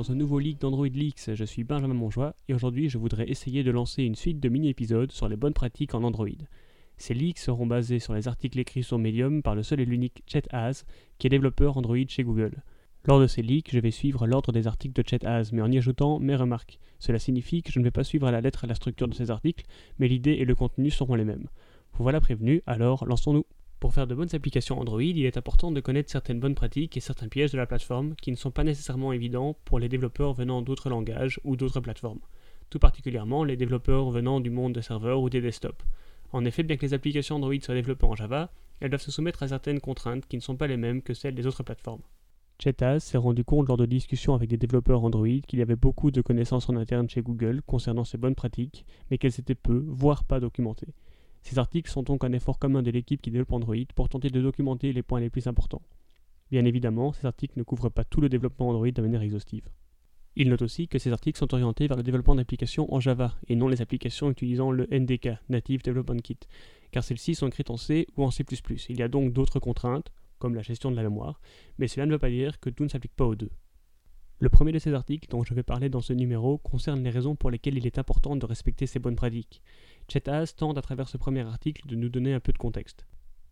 dans ce nouveau leak d'Android Leaks. Je suis Benjamin Monjoie et aujourd'hui je voudrais essayer de lancer une suite de mini-épisodes sur les bonnes pratiques en Android. Ces leaks seront basés sur les articles écrits sur Medium par le seul et l'unique Chet Haas, qui est développeur Android chez Google. Lors de ces leaks, je vais suivre l'ordre des articles de Chet mais en y ajoutant mes remarques. Cela signifie que je ne vais pas suivre à la lettre la structure de ces articles, mais l'idée et le contenu seront les mêmes. Vous voilà prévenu, alors lançons-nous. Pour faire de bonnes applications Android, il est important de connaître certaines bonnes pratiques et certains pièges de la plateforme qui ne sont pas nécessairement évidents pour les développeurs venant d'autres langages ou d'autres plateformes, tout particulièrement les développeurs venant du monde des serveurs ou des desktops. En effet, bien que les applications Android soient développées en Java, elles doivent se soumettre à certaines contraintes qui ne sont pas les mêmes que celles des autres plateformes. Chetas s'est rendu compte lors de discussions avec des développeurs Android qu'il y avait beaucoup de connaissances en interne chez Google concernant ces bonnes pratiques, mais qu'elles étaient peu, voire pas documentées. Ces articles sont donc un effort commun de l'équipe qui développe Android pour tenter de documenter les points les plus importants? Bien évidemment, ces articles ne couvrent pas tout le développement Android de manière exhaustive. Il note aussi que ces articles sont orientés vers le développement d'applications en Java et non les applications utilisant le NDK, Native Development Kit, car celles-ci sont écrites en C ou en C++. Il y a donc d'autres contraintes, comme la gestion de la mémoire, mais cela ne veut pas dire que tout ne s'applique pas aux deux. Le premier de ces articles dont je vais parler dans ce numéro concerne les raisons pour lesquelles il est important de respecter ces bonnes pratiques. Chet tente à travers ce premier article de nous donner un peu de contexte.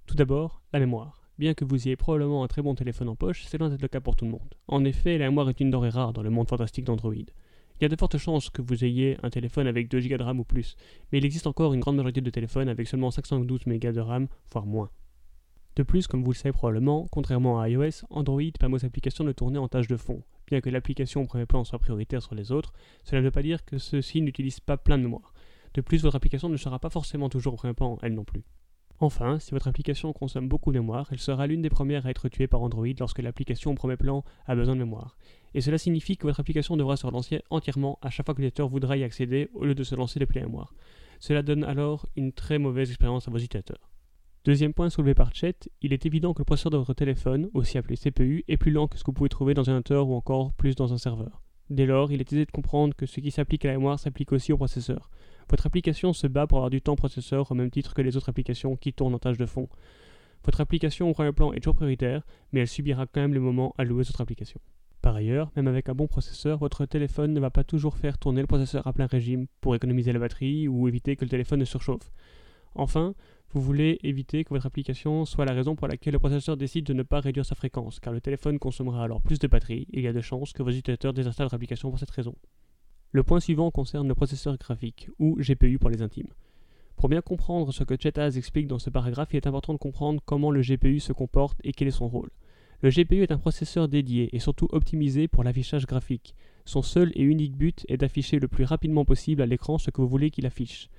Tout d'abord, la mémoire. Bien que vous ayez probablement un très bon téléphone en poche, c'est loin d'être le cas pour tout le monde. En effet, la mémoire est une denrée rare dans le monde fantastique d'Android. Il y a de fortes chances que vous ayez un téléphone avec 2 Go de RAM ou plus, mais il existe encore une grande majorité de téléphones avec seulement 512 MB de RAM, voire moins. De plus, comme vous le savez probablement, contrairement à iOS, Android permet aux applications de tourner en tâche de fond. Bien que l'application au premier plan soit prioritaire sur les autres, cela ne veut pas dire que ceux-ci n'utilisent pas plein de mémoire. De plus, votre application ne sera pas forcément toujours au premier plan, elle non plus. Enfin, si votre application consomme beaucoup de mémoire, elle sera l'une des premières à être tuée par Android lorsque l'application au premier plan a besoin de mémoire. Et cela signifie que votre application devra se relancer entièrement à chaque fois que l'utilisateur voudra y accéder au lieu de se lancer depuis la mémoire. Cela donne alors une très mauvaise expérience à vos utilisateurs. Deuxième point soulevé par Chet, il est évident que le processeur de votre téléphone, aussi appelé CPU, est plus lent que ce que vous pouvez trouver dans un ordinateur ou encore plus dans un serveur. Dès lors, il est aisé de comprendre que ce qui s'applique à la mémoire s'applique aussi au processeur. Votre application se bat pour avoir du temps processeur au même titre que les autres applications qui tournent en tâche de fond. Votre application au premier plan est toujours prioritaire, mais elle subira quand même les moments alloués aux autres applications. Par ailleurs, même avec un bon processeur, votre téléphone ne va pas toujours faire tourner le processeur à plein régime pour économiser la batterie ou éviter que le téléphone ne surchauffe. Enfin, vous voulez éviter que votre application soit la raison pour laquelle le processeur décide de ne pas réduire sa fréquence, car le téléphone consommera alors plus de batterie et il y a de chances que vos utilisateurs désinstallent votre application pour cette raison. Le point suivant concerne le processeur graphique, ou GPU pour les intimes. Pour bien comprendre ce que Chetaz explique dans ce paragraphe, il est important de comprendre comment le GPU se comporte et quel est son rôle. Le GPU est un processeur dédié et surtout optimisé pour l'affichage graphique. Son seul et unique but est d'afficher le plus rapidement possible à l'écran ce que vous voulez qu'il affiche.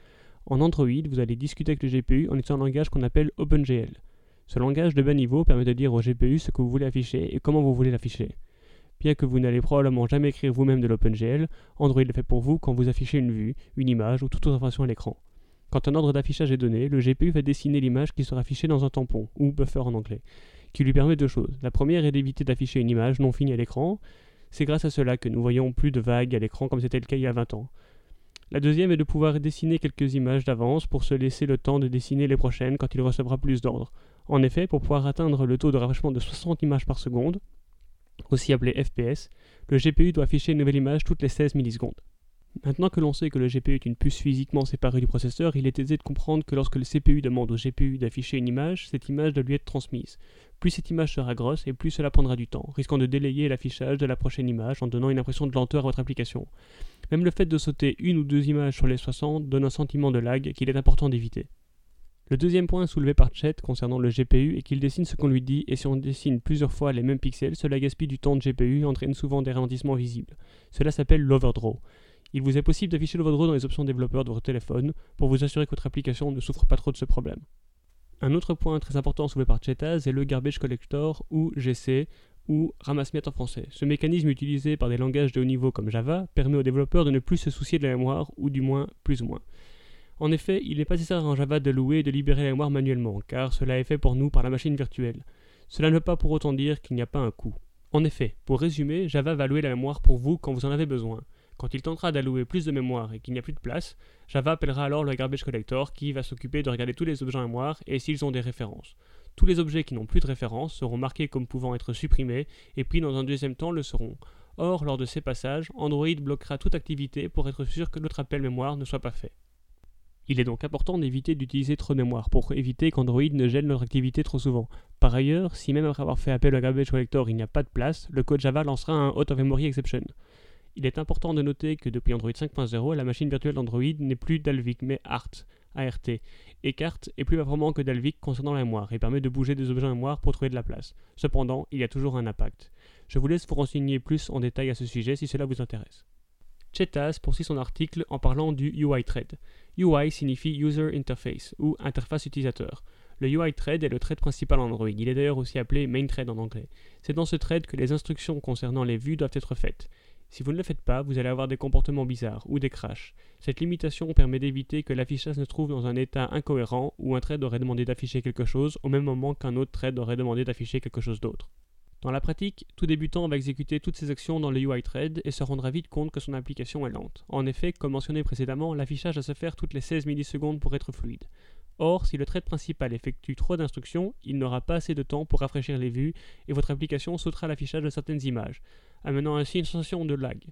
En Android, vous allez discuter avec le GPU en utilisant un langage qu'on appelle OpenGL. Ce langage de bas niveau permet de dire au GPU ce que vous voulez afficher et comment vous voulez l'afficher. Bien que vous n'allez probablement jamais écrire vous-même de l'OpenGL, Android le fait pour vous quand vous affichez une vue, une image ou toute autre information à l'écran. Quand un ordre d'affichage est donné, le GPU va dessiner l'image qui sera affichée dans un tampon, ou buffer en anglais, qui lui permet deux choses. La première est d'éviter d'afficher une image non finie à l'écran. C'est grâce à cela que nous voyons plus de vagues à l'écran comme c'était le cas il y a 20 ans. La deuxième est de pouvoir dessiner quelques images d'avance pour se laisser le temps de dessiner les prochaines quand il recevra plus d'ordres. En effet, pour pouvoir atteindre le taux de rafraîchissement de 60 images par seconde, aussi appelé FPS, le GPU doit afficher une nouvelle image toutes les 16 millisecondes. Maintenant que l'on sait que le GPU est une puce physiquement séparée du processeur, il est aisé de comprendre que lorsque le CPU demande au GPU d'afficher une image, cette image doit lui être transmise. Plus cette image sera grosse et plus cela prendra du temps, risquant de délayer l'affichage de la prochaine image en donnant une impression de lenteur à votre application. Même le fait de sauter une ou deux images sur les 60 donne un sentiment de lag qu'il est important d'éviter. Le deuxième point soulevé par Chet concernant le GPU est qu'il dessine ce qu'on lui dit et si on dessine plusieurs fois les mêmes pixels, cela gaspille du temps de GPU et entraîne souvent des ralentissements visibles. Cela s'appelle l'overdraw. Il vous est possible d'afficher l'overdraw dans les options développeurs de votre téléphone pour vous assurer que votre application ne souffre pas trop de ce problème. Un autre point très important soulevé par Chetaz est le Garbage Collector ou GC ou ramasse-miettes en français. Ce mécanisme utilisé par des langages de haut niveau comme Java permet aux développeurs de ne plus se soucier de la mémoire, ou du moins plus ou moins. En effet, il n'est pas nécessaire en Java de louer et de libérer la mémoire manuellement, car cela est fait pour nous par la machine virtuelle. Cela ne veut pas pour autant dire qu'il n'y a pas un coût. En effet, pour résumer, Java va louer la mémoire pour vous quand vous en avez besoin. Quand il tentera d'allouer plus de mémoire et qu'il n'y a plus de place, Java appellera alors le garbage collector qui va s'occuper de regarder tous les objets en mémoire et s'ils ont des références. Tous les objets qui n'ont plus de référence seront marqués comme pouvant être supprimés et puis dans un deuxième temps le seront. Or, lors de ces passages, Android bloquera toute activité pour être sûr que notre appel mémoire ne soit pas fait. Il est donc important d'éviter d'utiliser trop de mémoire pour éviter qu'Android ne gèle notre activité trop souvent. Par ailleurs, si même après avoir fait appel au garbage collector il n'y a pas de place, le code Java lancera un out of memory exception. Il est important de noter que depuis Android 5.0, la machine virtuelle d'Android n'est plus Dalvik mais ART, ART, et CART est plus performant que Dalvik concernant la mémoire et permet de bouger des objets en mémoire pour trouver de la place. Cependant, il y a toujours un impact. Je vous laisse vous renseigner plus en détail à ce sujet si cela vous intéresse. Chetaz poursuit son article en parlant du UI thread. UI signifie User Interface ou interface utilisateur. Le UI thread est le thread principal en Android. Il est d'ailleurs aussi appelé main thread en anglais. C'est dans ce thread que les instructions concernant les vues doivent être faites. Si vous ne le faites pas, vous allez avoir des comportements bizarres ou des crashs. Cette limitation permet d'éviter que l'affichage se trouve dans un état incohérent où un thread aurait demandé d'afficher quelque chose au même moment qu'un autre thread aurait demandé d'afficher quelque chose d'autre. Dans la pratique, tout débutant va exécuter toutes ses actions dans le UI thread et se rendra vite compte que son application est lente. En effet, comme mentionné précédemment, l'affichage doit se faire toutes les 16 millisecondes pour être fluide. Or, si le thread principal effectue trop d'instructions, il n'aura pas assez de temps pour rafraîchir les vues et votre application sautera l'affichage de certaines images, amenant ainsi une sensation de lag.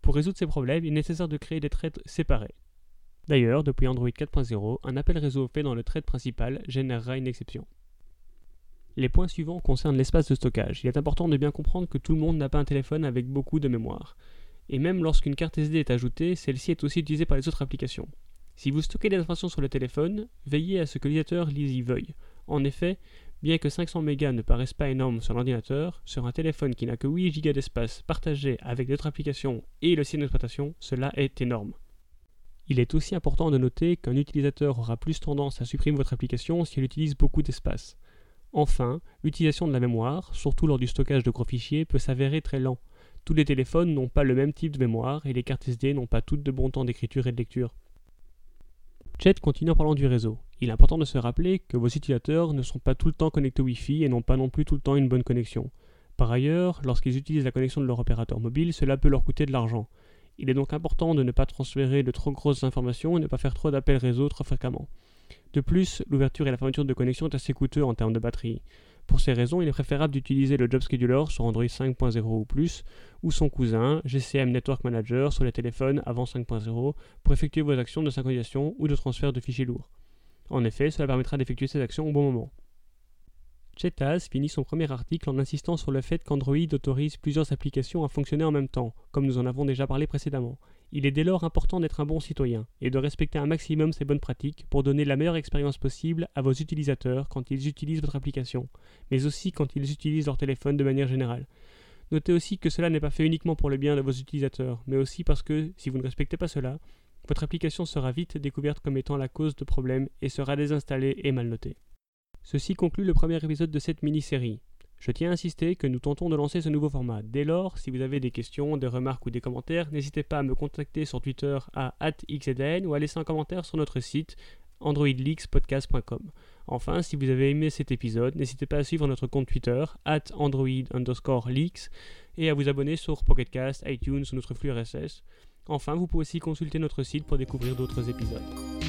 Pour résoudre ces problèmes, il est nécessaire de créer des threads séparés. D'ailleurs, depuis Android 4.0, un appel réseau fait dans le thread principal générera une exception. Les points suivants concernent l'espace de stockage. Il est important de bien comprendre que tout le monde n'a pas un téléphone avec beaucoup de mémoire. Et même lorsqu'une carte SD est ajoutée, celle-ci est aussi utilisée par les autres applications. Si vous stockez des informations sur le téléphone, veillez à ce que l'utilisateur lise y veuille. En effet, bien que 500 MB ne paraissent pas énormes sur l'ordinateur, sur un téléphone qui n'a que 8 Go d'espace partagé avec d'autres applications et le système d'exploitation, cela est énorme. Il est aussi important de noter qu'un utilisateur aura plus tendance à supprimer votre application si elle utilise beaucoup d'espace. Enfin, l'utilisation de la mémoire, surtout lors du stockage de gros fichiers, peut s'avérer très lent. Tous les téléphones n'ont pas le même type de mémoire et les cartes SD n'ont pas toutes de bon temps d'écriture et de lecture. Chet continue en parlant du réseau. Il est important de se rappeler que vos utilisateurs ne sont pas tout le temps connectés au Wi-Fi et n'ont pas non plus tout le temps une bonne connexion. Par ailleurs, lorsqu'ils utilisent la connexion de leur opérateur mobile, cela peut leur coûter de l'argent. Il est donc important de ne pas transférer de trop grosses informations et ne pas faire trop d'appels réseau trop fréquemment. De plus, l'ouverture et la fermeture de connexion est assez coûteux en termes de batterie. Pour ces raisons, il est préférable d'utiliser le Job Scheduler sur Android 5.0 ou plus, ou son cousin, GCM Network Manager, sur les téléphones avant 5.0, pour effectuer vos actions de synchronisation ou de transfert de fichiers lourds. En effet, cela permettra d'effectuer ces actions au bon moment. Chetaz finit son premier article en insistant sur le fait qu'Android autorise plusieurs applications à fonctionner en même temps, comme nous en avons déjà parlé précédemment. Il est dès lors important d'être un bon citoyen et de respecter un maximum ces bonnes pratiques pour donner la meilleure expérience possible à vos utilisateurs quand ils utilisent votre application, mais aussi quand ils utilisent leur téléphone de manière générale. Notez aussi que cela n'est pas fait uniquement pour le bien de vos utilisateurs, mais aussi parce que, si vous ne respectez pas cela, votre application sera vite découverte comme étant la cause de problèmes et sera désinstallée et mal notée. Ceci conclut le premier épisode de cette mini-série. Je tiens à insister que nous tentons de lancer ce nouveau format. Dès lors, si vous avez des questions, des remarques ou des commentaires, n'hésitez pas à me contacter sur Twitter à xedn ou à laisser un commentaire sur notre site androidleakspodcast.com. Enfin, si vous avez aimé cet épisode, n'hésitez pas à suivre notre compte Twitter, at android underscore leaks, et à vous abonner sur Pocketcast, iTunes ou notre flux RSS. Enfin, vous pouvez aussi consulter notre site pour découvrir d'autres épisodes.